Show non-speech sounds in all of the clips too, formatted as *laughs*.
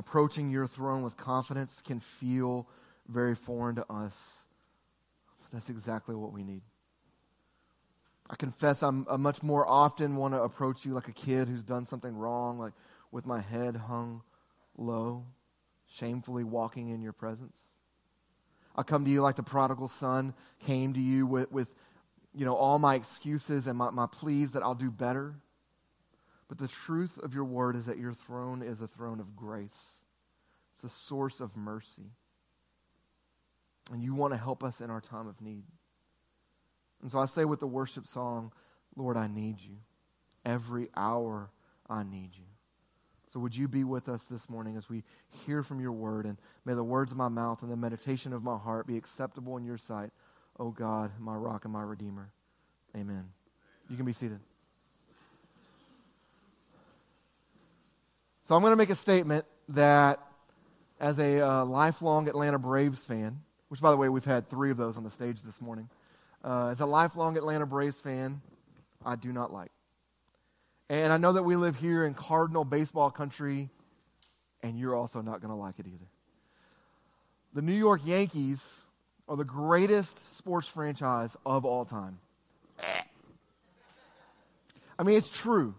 Approaching your throne with confidence can feel very foreign to us. But that's exactly what we need. I confess I'm, I much more often want to approach you like a kid who's done something wrong, like with my head hung low, shamefully walking in your presence. I come to you like the prodigal son came to you with, with you know, all my excuses and my, my pleas that I'll do better. But the truth of your word is that your throne is a throne of grace, it's the source of mercy. And you want to help us in our time of need. And so I say with the worship song, Lord, I need you. Every hour I need you. So would you be with us this morning as we hear from your word? And may the words of my mouth and the meditation of my heart be acceptable in your sight. O oh God, my rock and my redeemer. Amen. You can be seated. So I'm going to make a statement that, as a uh, lifelong Atlanta Braves fan, which, by the way, we've had three of those on the stage this morning, uh, as a lifelong Atlanta Braves fan, I do not like. And I know that we live here in Cardinal baseball country, and you're also not going to like it either. The New York Yankees are the greatest sports franchise of all time. I mean, it's true.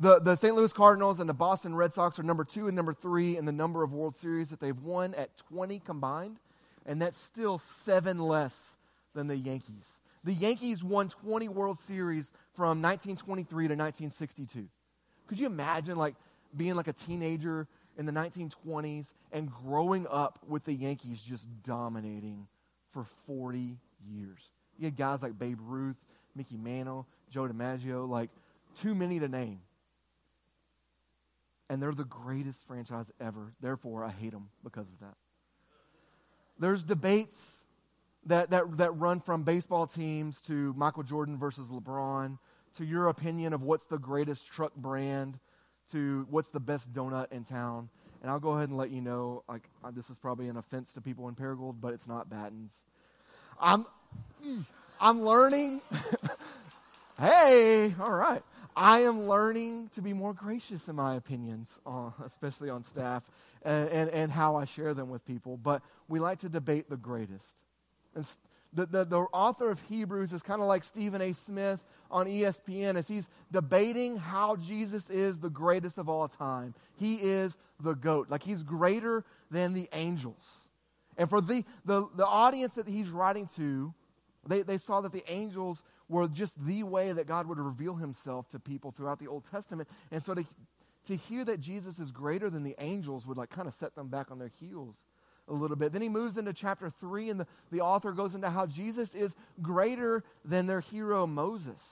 The, the St. Louis Cardinals and the Boston Red Sox are number two and number three in the number of World Series that they've won at 20 combined, and that's still seven less than the Yankees. The Yankees won 20 World Series from 1923 to 1962. Could you imagine, like, being like a teenager in the 1920s and growing up with the Yankees just dominating for 40 years? You had guys like Babe Ruth, Mickey Mantle, Joe DiMaggio, like, too many to name. And they're the greatest franchise ever. Therefore, I hate them because of that. There's debates that, that, that run from baseball teams to Michael Jordan versus LeBron to your opinion of what's the greatest truck brand to what's the best donut in town. And I'll go ahead and let you know, like, this is probably an offense to people in Paragould, but it's not Batten's. I'm, mm, I'm learning. *laughs* hey, all right. I am learning to be more gracious in my opinions, uh, especially on staff, and, and, and, how I share them with people. But we like to debate the greatest. And the, the, the author of Hebrews is kind of like Stephen A. Smith on ESPN as he's debating how Jesus is the greatest of all time. He is the GOAT. Like he's greater than the angels. And for the, the, the audience that he's writing to, they, they saw that the angels were just the way that God would reveal himself to people throughout the Old Testament. And so to, to hear that Jesus is greater than the angels would like kind of set them back on their heels a little bit. Then he moves into chapter 3, and the, the author goes into how Jesus is greater than their hero Moses.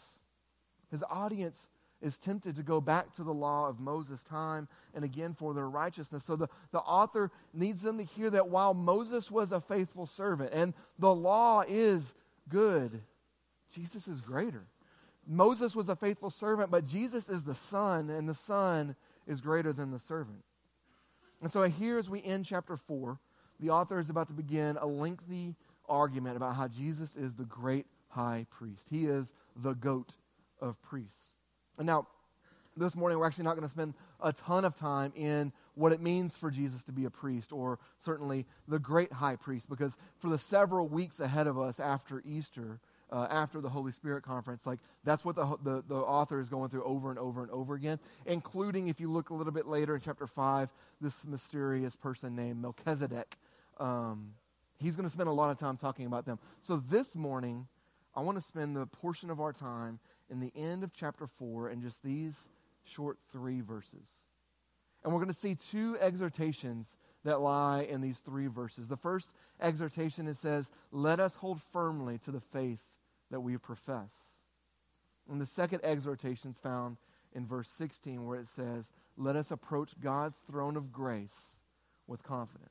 His audience is tempted to go back to the law of Moses' time and again for their righteousness. So the, the author needs them to hear that while Moses was a faithful servant and the law is good, Jesus is greater. Moses was a faithful servant, but Jesus is the Son, and the Son is greater than the servant. And so here, as we end chapter 4, the author is about to begin a lengthy argument about how Jesus is the great high priest. He is the goat of priests. And now, this morning, we're actually not going to spend a ton of time in what it means for Jesus to be a priest, or certainly the great high priest, because for the several weeks ahead of us after Easter, uh, after the Holy Spirit conference. Like that's what the, the, the author is going through over and over and over again, including if you look a little bit later in chapter 5, this mysterious person named Melchizedek. Um, he's going to spend a lot of time talking about them. So this morning, I want to spend the portion of our time in the end of chapter 4 and just these short three verses. And we're going to see two exhortations that lie in these three verses. The first exhortation it says, Let us hold firmly to the faith that we profess. And the second exhortation is found in verse 16, where it says, Let us approach God's throne of grace with confidence.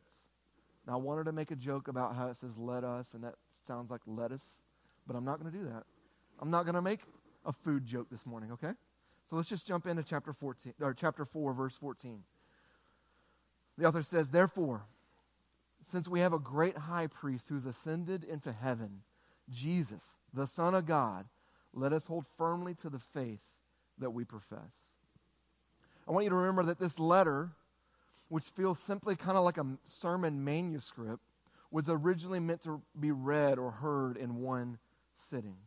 Now, I wanted to make a joke about how it says let us, and that sounds like lettuce, but I'm not going to do that. I'm not going to make a food joke this morning, okay? So let's just jump into chapter 14 or chapter 4 verse 14. The author says, "Therefore, since we have a great high priest who's ascended into heaven, Jesus, the Son of God, let us hold firmly to the faith that we profess." I want you to remember that this letter, which feels simply kind of like a sermon manuscript, was originally meant to be read or heard in one sitting.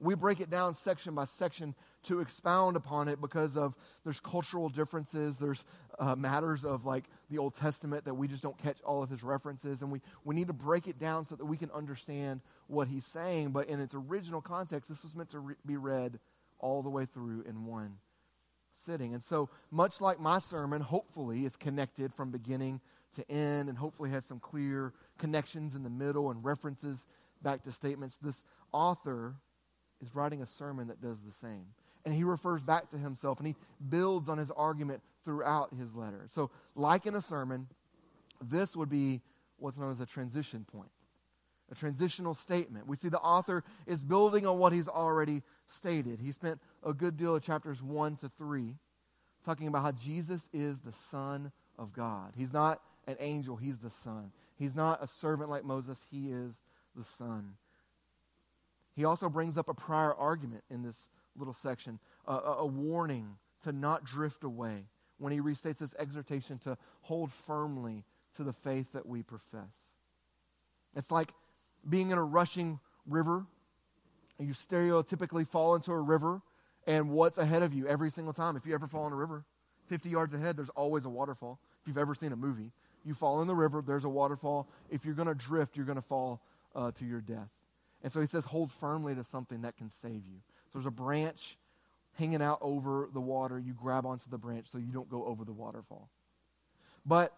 We break it down section by section to expound upon it because of there's cultural differences, there's uh, matters of like the Old Testament that we just don't catch all of his references, and we, we need to break it down so that we can understand what he's saying. But in its original context, this was meant to re- be read all the way through in one sitting. And so, much like my sermon, hopefully, is connected from beginning to end and hopefully has some clear connections in the middle and references back to statements. This author is writing a sermon that does the same. And he refers back to himself and he builds on his argument throughout his letter. So, like in a sermon, this would be what's known as a transition point, a transitional statement. We see the author is building on what he's already stated. He spent a good deal of chapters 1 to 3 talking about how Jesus is the Son of God. He's not an angel, he's the Son. He's not a servant like Moses, he is the Son. He also brings up a prior argument in this little section, a, a warning to not drift away when he restates this exhortation to hold firmly to the faith that we profess. It's like being in a rushing river. You stereotypically fall into a river, and what's ahead of you every single time? If you ever fall in a river, 50 yards ahead, there's always a waterfall. If you've ever seen a movie, you fall in the river, there's a waterfall. If you're going to drift, you're going to fall uh, to your death. And so he says, hold firmly to something that can save you. So there's a branch hanging out over the water. You grab onto the branch so you don't go over the waterfall. But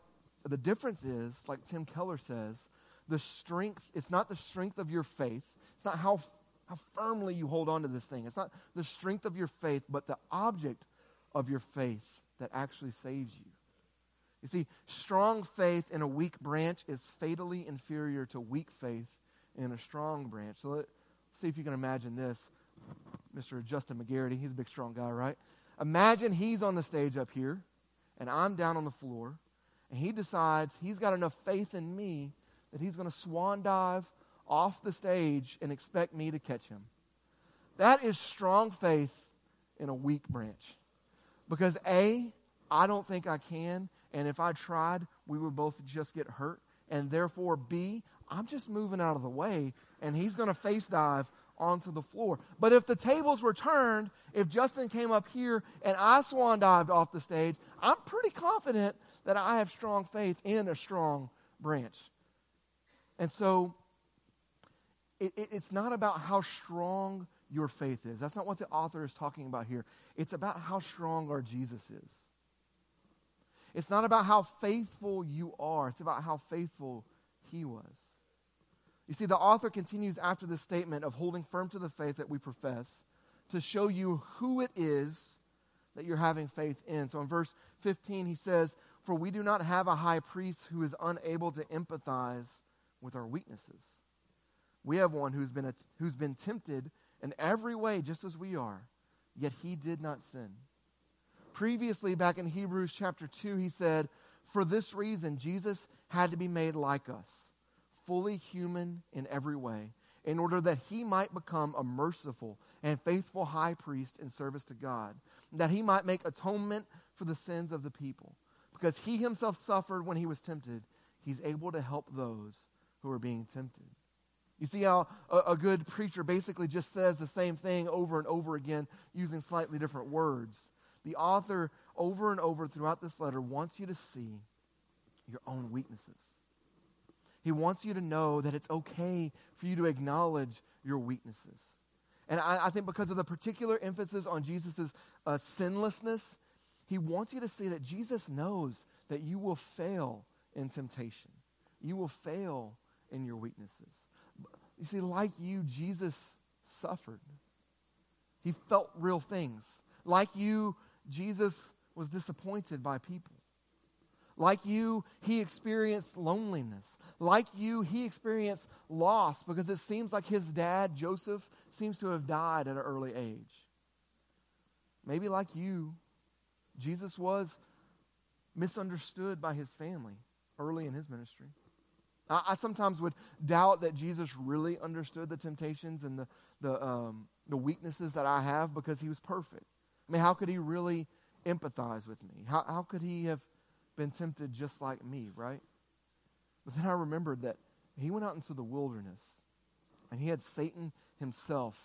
the difference is, like Tim Keller says, the strength, it's not the strength of your faith. It's not how, how firmly you hold on to this thing. It's not the strength of your faith, but the object of your faith that actually saves you. You see, strong faith in a weak branch is fatally inferior to weak faith in a strong branch. So let's see if you can imagine this. Mr. Justin McGarity, he's a big, strong guy, right? Imagine he's on the stage up here, and I'm down on the floor, and he decides he's got enough faith in me that he's going to swan dive off the stage and expect me to catch him. That is strong faith in a weak branch. Because A, I don't think I can, and if I tried, we would both just get hurt. And therefore, B, I'm just moving out of the way, and he's going to face dive onto the floor. But if the tables were turned, if Justin came up here and I swan dived off the stage, I'm pretty confident that I have strong faith in a strong branch. And so it, it, it's not about how strong your faith is. That's not what the author is talking about here. It's about how strong our Jesus is. It's not about how faithful you are, it's about how faithful he was. You see, the author continues after this statement of holding firm to the faith that we profess to show you who it is that you're having faith in. So in verse 15, he says, For we do not have a high priest who is unable to empathize with our weaknesses. We have one who's been, who's been tempted in every way, just as we are, yet he did not sin. Previously, back in Hebrews chapter 2, he said, For this reason, Jesus had to be made like us fully human in every way, in order that he might become a merciful and faithful high priest in service to God, that he might make atonement for the sins of the people. Because he himself suffered when he was tempted, he's able to help those who are being tempted. You see how a, good preacher basically just says the same thing over and over again using slightly different words. The author, over and over throughout this letter, wants you to see your own weaknesses. He wants you to know that it's okay for you to acknowledge your weaknesses. And I, I think because of the particular emphasis on Jesus' uh, sinlessness, he wants you to see that Jesus knows that you will fail in temptation. You will fail in your weaknesses. You see, like you, Jesus suffered. He felt real things. Like you, Jesus was disappointed by people. Like you, he experienced loneliness. Like you, he experienced loss because it seems like his dad, Joseph, seems to have died at an early age. Maybe like you, Jesus was misunderstood by his family early in his ministry. I, I sometimes would doubt that Jesus really understood the temptations and the, the, um, the weaknesses that I have because he was perfect. I mean, how could he really empathize with me? How, how could he have been tempted just like me, right? But then I remembered that he went out into the wilderness and he had Satan himself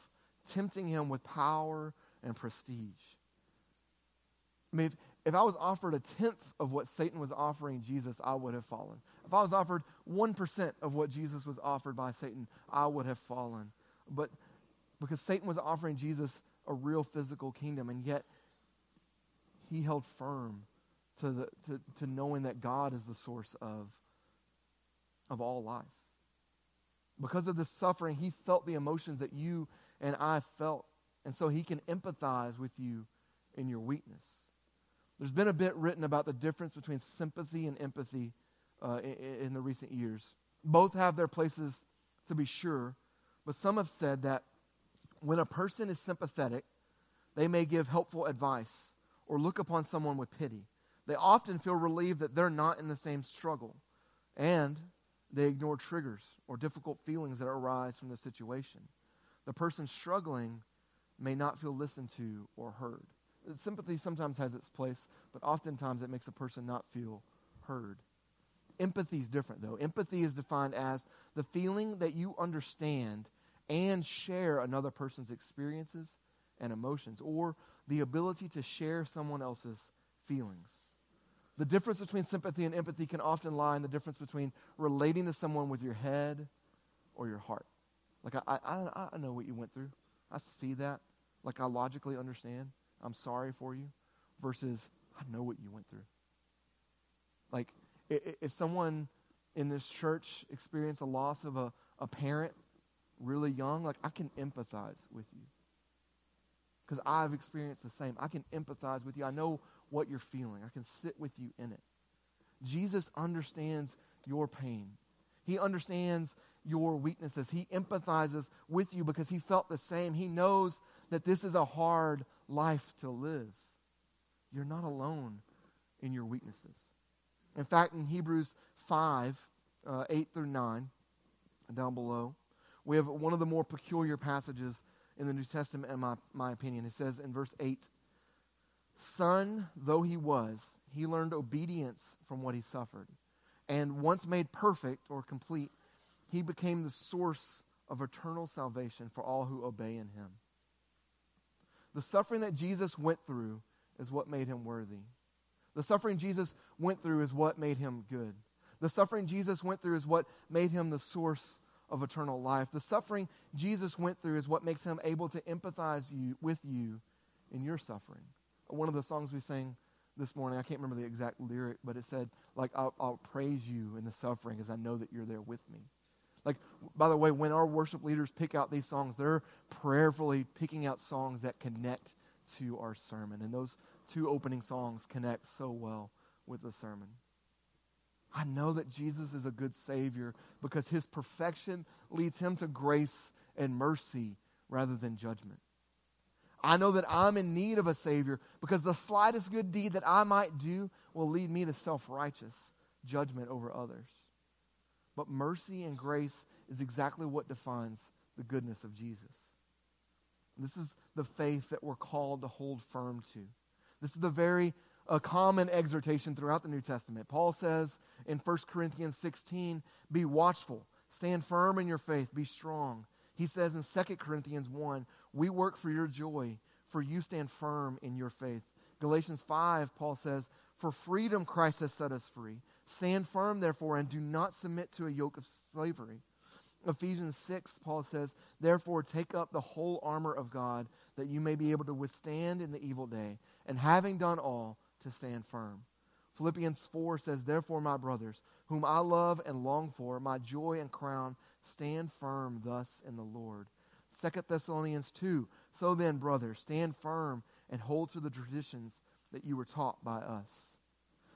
tempting him with power and prestige. I mean, if, if I was offered a tenth of what Satan was offering Jesus, I would have fallen. If I was offered 1% of what Jesus was offered by Satan, I would have fallen. But because Satan was offering Jesus a real physical kingdom, and yet he held firm to, the, to, to knowing that God is the source of, of all life. Because of this suffering, he felt the emotions that you and I felt. And so he can empathize with you in your weakness. There's been a bit written about the difference between sympathy and empathy uh, in, in the recent years. Both have their places to be sure, but some have said that when a person is sympathetic, they may give helpful advice or look upon someone with pity. They often feel relieved that they're not in the same struggle, and they ignore triggers or difficult feelings that arise from the situation. The person struggling may not feel listened to or heard. Sympathy sometimes has its place, but oftentimes it makes a person not feel heard. Empathy is different, though. Empathy is defined as the feeling that you understand and share another person's experiences and emotions, or the ability to share someone else's feelings. The difference between sympathy and empathy can often lie in the difference between relating to someone with your head or your heart. Like, I, I, I know what you went through. I see that. Like, I logically understand. I'm sorry for you. Versus, I know what you went through. Like, if someone in this church experienced a loss of a, a parent really young, like, I can empathize with you because I've experienced the same. I can empathize with you. I know what you're feeling, I can sit with you in it. Jesus understands your pain, He understands your weaknesses. He empathizes with you because He felt the same. He knows that this is a hard life to live. You're not alone in your weaknesses. In fact, in Hebrews 5 uh, 8 through 9, down below, we have one of the more peculiar passages in the New Testament, in my, my opinion. It says in verse 8 Son though he was, he learned obedience from what he suffered. And once made perfect or complete, he became the source of eternal salvation for all who obey in him. The suffering that Jesus went through is what made him worthy. The suffering Jesus went through is what made him good. The suffering Jesus went through is what made him the source of eternal life. The suffering Jesus went through is what makes him able to empathize you, with you in your suffering. One of the songs we sang this morning, I can't remember the exact lyric, but it said, like, I'll, I'll praise you in the suffering as I know that you're there with me. Like, by the way, when our worship leaders pick out these songs, they're prayerfully picking out songs that connect to our sermon. And those two opening songs connect so well with the sermon. I know that Jesus is a good Savior because his perfection leads him to grace and mercy rather than judgment. I know that I'm in need of a Savior because the slightest good deed that I might do will lead me to self righteous judgment over others. But mercy and grace is exactly what defines the goodness of Jesus. This is the faith that we're called to hold firm to. This is the very a common exhortation throughout the New Testament. Paul says in 1 Corinthians 16, be watchful, stand firm in your faith, be strong. He says in 2 Corinthians 1, we work for your joy, for you stand firm in your faith. Galatians 5, Paul says, for freedom Christ has set us free. Stand firm, therefore, and do not submit to a yoke of slavery. Ephesians 6, Paul says, Therefore, take up the whole armor of God, that you may be able to withstand in the evil day, and having done all, to stand firm. Philippians 4 says, Therefore, my brothers, whom I love and long for, my joy and crown, stand firm thus in the Lord. 2 Thessalonians 2, So then, brothers, stand firm and hold to the traditions that you were taught by us.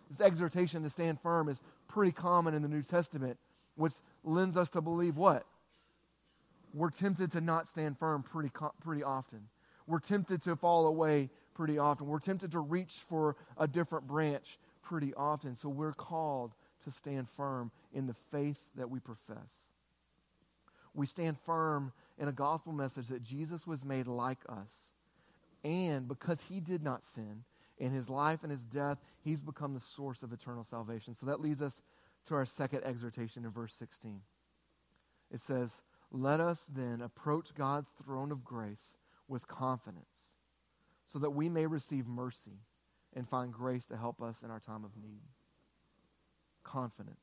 this exhortation to stand firm is pretty common in the New Testament, which lends us to believe what? We're tempted to not stand firm pretty, pretty often. We're tempted to fall away pretty often. We're tempted to reach for a different branch pretty often. So we're called to stand firm in the faith that we profess. We stand firm in a gospel message that Jesus was made like us. And because he did not sin, in his life and his death, he's become the source of eternal salvation. So that leads us to our second exhortation in verse 16. It says, Let us then approach God's throne of grace with confidence, so that we may receive mercy and find grace to help us in our time of need. Confidence.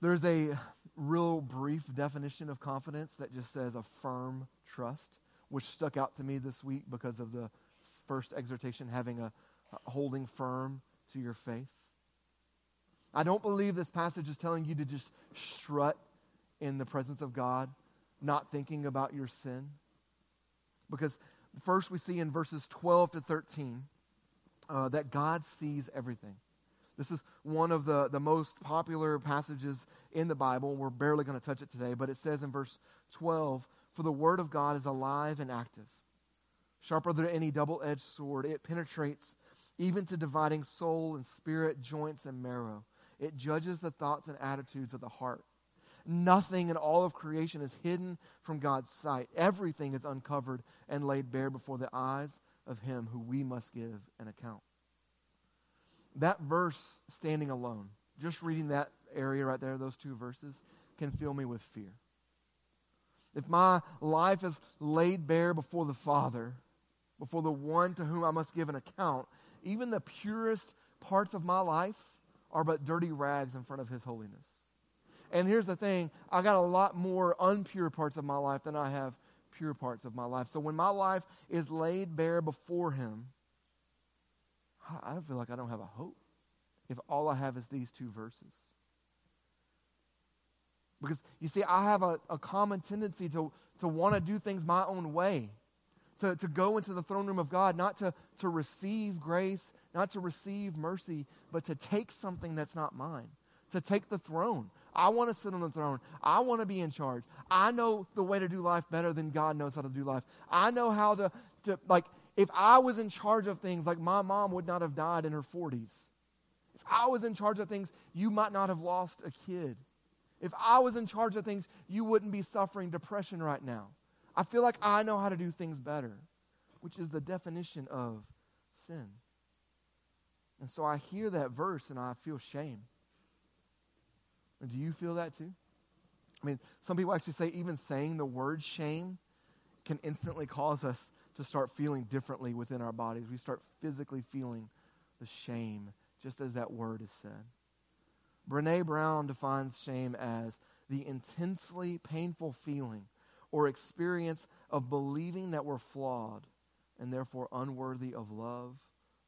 There's a real brief definition of confidence that just says a firm trust, which stuck out to me this week because of the first exhortation having a, a holding firm to your faith. I don't believe this passage is telling you to just strut in the presence of God, not thinking about your sin. Because first we see in verses 12 to 13 uh, that God sees everything. This is one of the, the most popular passages in the Bible. We're barely going to touch it today, but it says in verse 12 For the word of God is alive and active, sharper than any double edged sword. It penetrates even to dividing soul and spirit, joints and marrow. It judges the thoughts and attitudes of the heart. Nothing in all of creation is hidden from God's sight. Everything is uncovered and laid bare before the eyes of Him who we must give an account that verse standing alone, just reading that area right there, those two verses, can fill me with fear. If my life is laid bare before the Father, before the one to whom I must give an account, even the purest parts of my life are but dirty rags in front of His holiness. And here's the thing I got a lot more unpure parts of my life than I have pure parts of my life. So when my life is laid bare before Him, I don't feel like I don't have a hope if all I have is these two verses. Because you see, I have a, a common tendency to, to want to do things my own way, to, to go into the throne room of God, not to, to receive grace, not to receive mercy, but to take something that's not mine, to take the throne. I want to sit on the throne. I want to be in charge. I know the way to do life better than God knows how to do life. I know how to, to like, if I was in charge of things, like my mom would not have died in her 40s. If I was in charge of things, you might not have lost a kid. If I was in charge of things, you wouldn't be suffering depression right now. I feel like I know how to do things better, which is the definition of sin. And so I hear that verse and I feel shame. Do you feel that too? I mean, some people actually say even saying the word shame can instantly cause us to start feeling differently within our bodies. We start physically feeling the shame, just as that word is said. Brene Brown defines shame as the intensely painful feeling or experience of believing that we're flawed and therefore unworthy of love,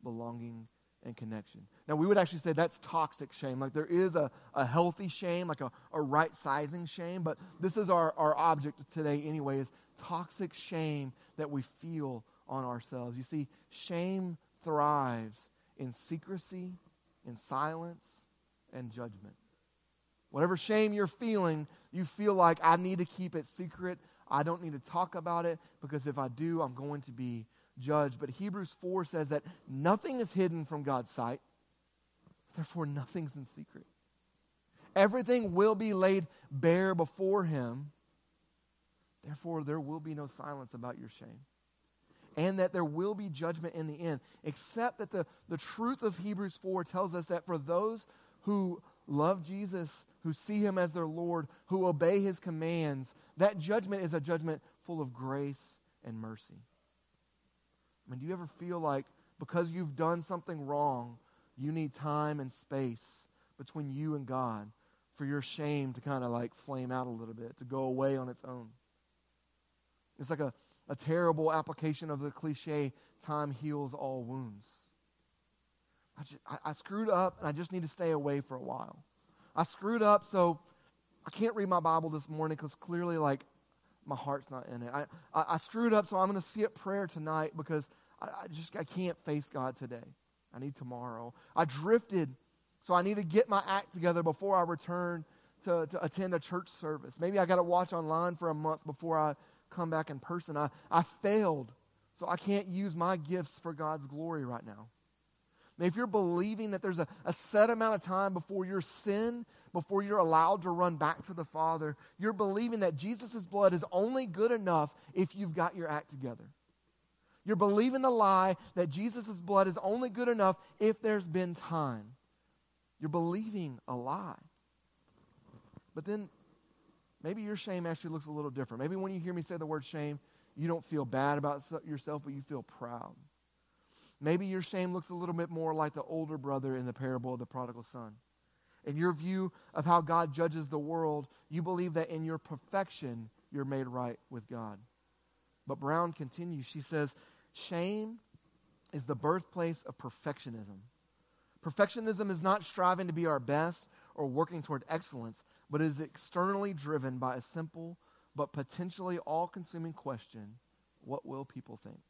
belonging, and connection. Now, we would actually say that's toxic shame. Like there is a, a healthy shame, like a, a right sizing shame, but this is our, our object today, anyway, is toxic shame that we feel on ourselves. You see, shame thrives in secrecy, in silence, and judgment. Whatever shame you're feeling, you feel like I need to keep it secret. I don't need to talk about it because if I do, I'm going to be judged. But Hebrews 4 says that nothing is hidden from God's sight, therefore, nothing's in secret. Everything will be laid bare before Him. Therefore, there will be no silence about your shame. And that there will be judgment in the end. Except that the, the truth of Hebrews 4 tells us that for those who love Jesus, who see him as their Lord, who obey his commands, that judgment is a judgment full of grace and mercy. I mean, do you ever feel like because you've done something wrong, you need time and space between you and God for your shame to kind of like flame out a little bit, to go away on its own? It's like a, a terrible application of the cliche time heals all wounds. I, just, I, I screwed up and I just need to stay away for a while. I screwed up, so I can't read my Bible this morning because clearly, like, my heart's not in it. I, I, I screwed up, so I'm going to see it prayer tonight because I, I, just I can't face God today. I need tomorrow. I drifted, so I need to get my act together before I return to, to attend a church service. Maybe I got to watch online for a month before I come back in person. I, I failed, so I can't use my gifts for God's glory right now. If you're believing that there's a, a set amount of time before your sin, before you're allowed to run back to the Father, you're believing that Jesus' blood is only good enough if you've got your act together. You're believing the lie that Jesus' blood is only good enough if there's been time. You're believing a lie. But then maybe your shame actually looks a little different. Maybe when you hear me say the word shame, you don't feel bad about yourself, but you feel proud. Maybe your shame looks a little bit more like the older brother in the parable of the prodigal son. In your view of how God judges the world, you believe that in your perfection, you're made right with God. But Brown continues. She says, Shame is the birthplace of perfectionism. Perfectionism is not striving to be our best or working toward excellence, but is externally driven by a simple but potentially all consuming question what will people think?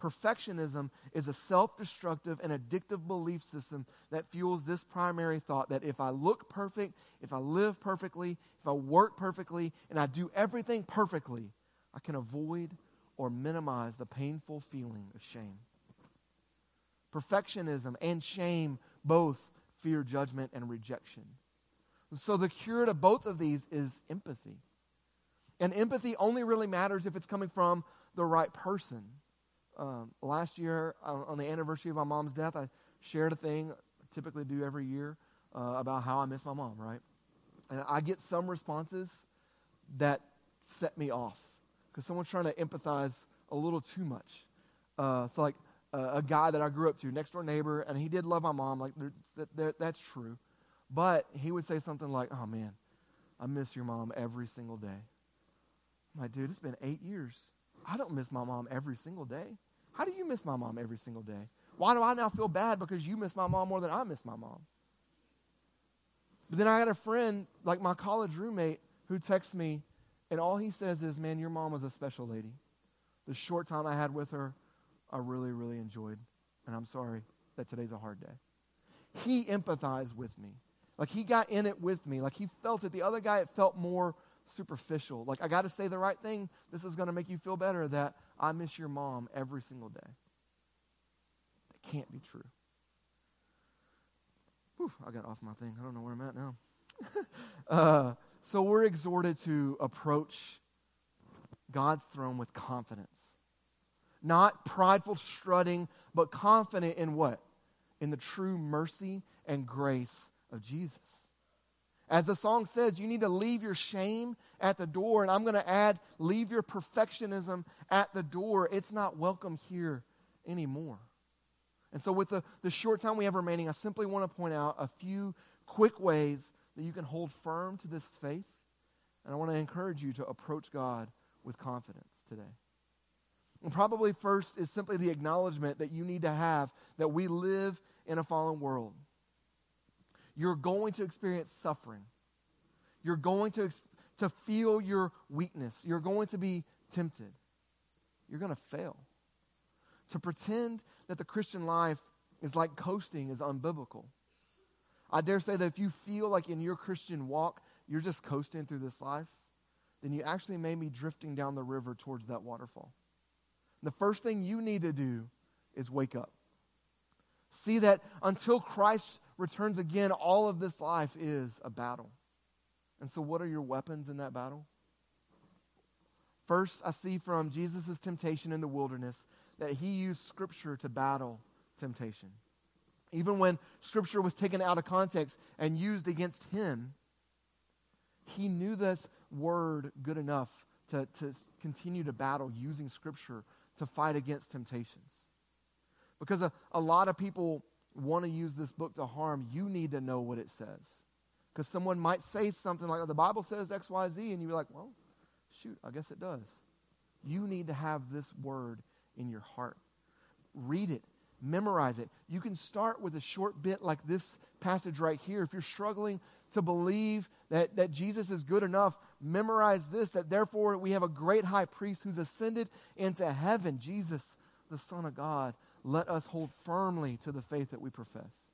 Perfectionism is a self destructive and addictive belief system that fuels this primary thought that if I look perfect, if I live perfectly, if I work perfectly, and I do everything perfectly, I can avoid or minimize the painful feeling of shame. Perfectionism and shame both fear judgment and rejection. So the cure to both of these is empathy. And empathy only really matters if it's coming from the right person. Um, last year, on the anniversary of my mom's death, I shared a thing, I typically do every year, uh, about how I miss my mom, right? And I get some responses that set me off because someone's trying to empathize a little too much. Uh, so, like uh, a guy that I grew up to, next door neighbor, and he did love my mom, like that's true. But he would say something like, Oh man, I miss your mom every single day. I'm like, dude, it's been eight years. I don't miss my mom every single day. How do you miss my mom every single day? Why do I now feel bad because you miss my mom more than I miss my mom? But then I had a friend, like my college roommate, who texts me, and all he says is, Man, your mom was a special lady. The short time I had with her, I really, really enjoyed. And I'm sorry that today's a hard day. He empathized with me. Like he got in it with me. Like he felt it. The other guy, it felt more superficial. Like I got to say the right thing. This is going to make you feel better that I miss your mom every single day. That can't be true. Whew, I got off my thing. I don't know where I'm at now. *laughs* uh, so we're exhorted to approach God's throne with confidence. Not prideful strutting, but confident in what? In the true mercy and grace of Jesus. As the song says, you need to leave your shame at the door. And I'm going to add, leave your perfectionism at the door. It's not welcome here anymore. And so, with the, the short time we have remaining, I simply want to point out a few quick ways that you can hold firm to this faith. And I want to encourage you to approach God with confidence today. And probably first is simply the acknowledgement that you need to have that we live in a fallen world you're going to experience suffering. You're going to, to feel your weakness. You're going to be tempted. You're going to fail. To pretend that the Christian life is like coasting is unbiblical. I dare say that if you feel like in your Christian walk you're just coasting through this life, then you actually may be drifting down the river towards that waterfall. And the first thing you need to do is wake up. See that until Christ returns again, all of this life is a battle. And so, what are your weapons in that battle? First, I see from Jesus' temptation in the wilderness that he used Scripture to battle temptation. Even when Scripture was taken out of context and used against him, he knew this word good enough to, to continue to battle using Scripture to fight against temptations. Because a, a lot of people want to use this book to harm, you need to know what it says. Because someone might say something like, oh, the Bible says X, Y, Z, and you're like, well, shoot, I guess it does. You need to have this word in your heart. Read it, memorize it. You can start with a short bit like this passage right here. If you're struggling to believe that, that Jesus is good enough, memorize this that therefore we have a great high priest who's ascended into heaven, Jesus, the Son of God let us hold firmly to the faith that we profess.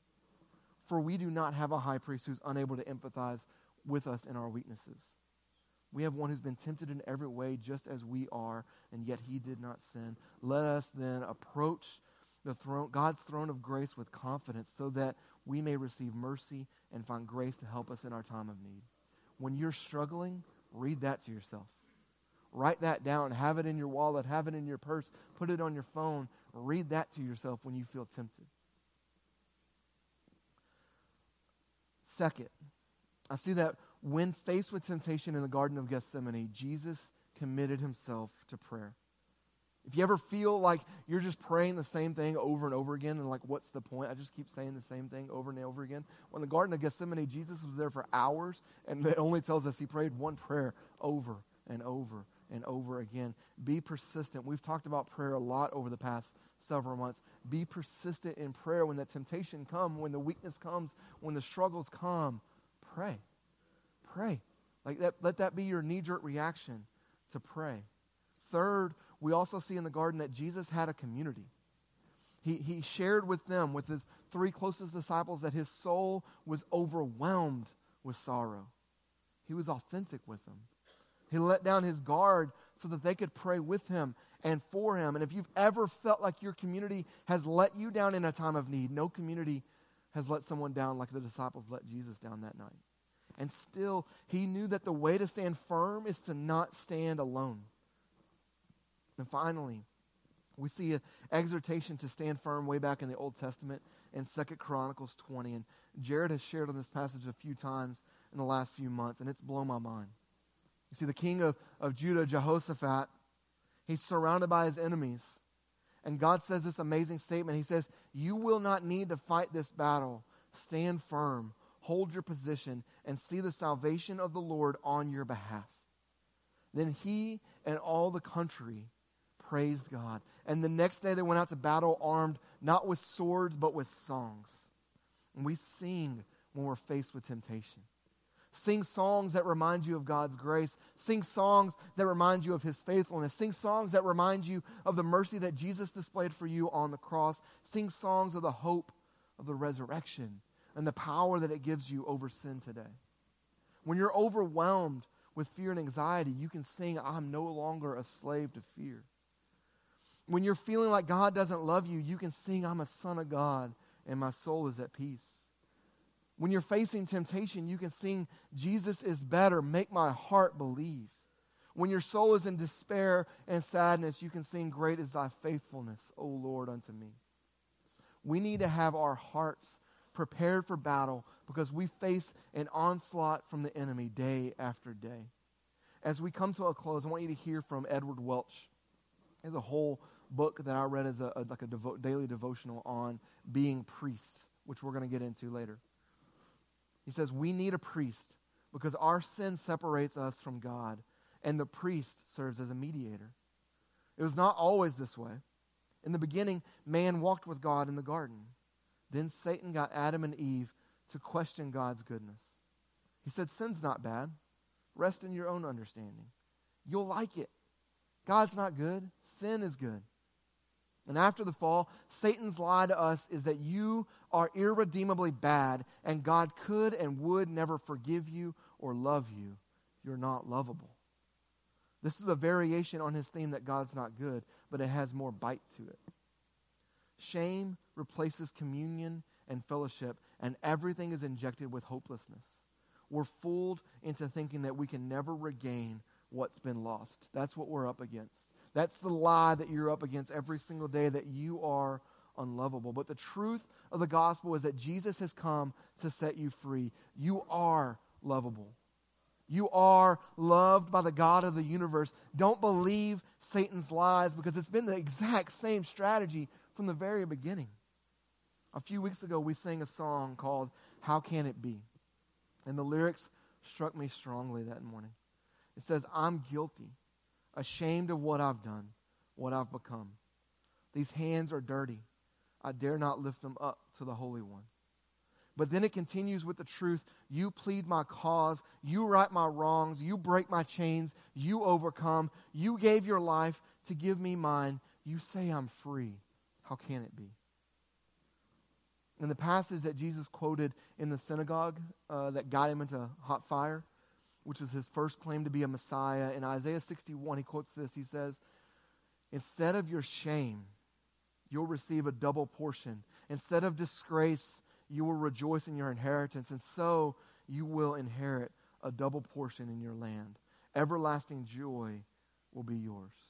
For we do not have a high priest who's unable to empathize with us in our weaknesses. We have one who's been tempted in every way, just as we are, and yet he did not sin. Let us then approach the throne, God's throne of grace with confidence, so that we may receive mercy and find grace to help us in our time of need. When you're struggling, read that to yourself. Write that down. Have it in your wallet. Have it in your purse. Put it on your phone. Read that to yourself when you feel tempted. Second, I see that when faced with temptation in the Garden of Gethsemane, Jesus committed himself to prayer. If you ever feel like you're just praying the same thing over and over again, and like, what's the point? I just keep saying the same thing over and over again. When the Garden of Gethsemane, Jesus was there for hours, and it only tells us he prayed one prayer over and over and over again. Be persistent. We've talked about prayer a lot over the past several months. Be persistent in prayer when the temptation comes, when the weakness comes, when the struggles come. Pray. Pray. Like that, let that be your knee jerk reaction to pray. Third, we also see in the garden that Jesus had a community. He, he shared with them, with his three closest disciples, that his soul was overwhelmed with sorrow. He was authentic with them. He let down his guard so that they could pray with him and for him. And if you've ever felt like your community has let you down in a time of need, no community has let someone down like the disciples let Jesus down that night. And still, he knew that the way to stand firm is to not stand alone. And finally, we see an exhortation to stand firm way back in the Old Testament in Second Chronicles 20. And Jared has shared on this passage a few times in the last few months, and it's blown my mind. You see, the king of, of Judah, Jehoshaphat, he's surrounded by his enemies. And God says this amazing statement. He says, You will not need to fight this battle. Stand firm, hold your position, and see the salvation of the Lord on your behalf. Then he and all the country praised God. And the next day they went out to battle armed, not with swords, but with songs. And we sing when we're faced with temptation. Sing songs that remind you of God's grace. Sing songs that remind you of His faithfulness. Sing songs that remind you of the mercy that Jesus displayed for you on the cross. Sing songs of the hope of the resurrection and the power that it gives you over sin today. When you're overwhelmed with fear and anxiety, you can sing, I'm no longer a slave to fear. When you're feeling like God doesn't love you, you can sing, I'm a son of God and my soul is at peace. When you're facing temptation, you can sing, Jesus is better, make my heart believe. When your soul is in despair and sadness, you can sing, Great is thy faithfulness, O Lord, unto me. We need to have our hearts prepared for battle because we face an onslaught from the enemy day after day. As we come to a close, I want you to hear from Edward Welch. There's a whole book that I read as a, a like a devo- daily devotional on being priests, which we're going to get into later. He says, We need a priest because our sin separates us from God, and the priest serves as a mediator. It was not always this way. In the beginning, man walked with God in the garden. Then Satan got Adam and Eve to question God's goodness. He said, Sin's not bad. Rest in your own understanding. You'll like it. God's not good, sin is good. And after the fall, Satan's lie to us is that you are irredeemably bad and God could and would never forgive you or love you. You're not lovable. This is a variation on his theme that God's not good, but it has more bite to it. Shame replaces communion and fellowship, and everything is injected with hopelessness. We're fooled into thinking that we can never regain what's been lost. That's what we're up against. That's the lie that you're up against every single day that you are unlovable. But the truth of the gospel is that Jesus has come to set you free. You are lovable. You are loved by the God of the universe. Don't believe Satan's lies because it's been the exact same strategy from the very beginning. A few weeks ago, we sang a song called How Can It Be? And the lyrics struck me strongly that morning. It says, I'm guilty ashamed of what I've done, what I've become. These hands are dirty. I dare not lift them up to the Holy One. But then it continues with the truth You plead my cause. You right my wrongs. You break my chains. You overcome. You gave your life to give me mine. You say I'm free. How can it be? In the passage that Jesus quoted in the synagogue uh, that got him into hot fire, which was his first claim to be a Messiah, in Isaiah 61, he quotes this. He says, Instead of your shame, you'll receive a double portion. Instead of disgrace, you will rejoice in your inheritance, and so you will inherit a double portion in your land. Everlasting joy will be yours.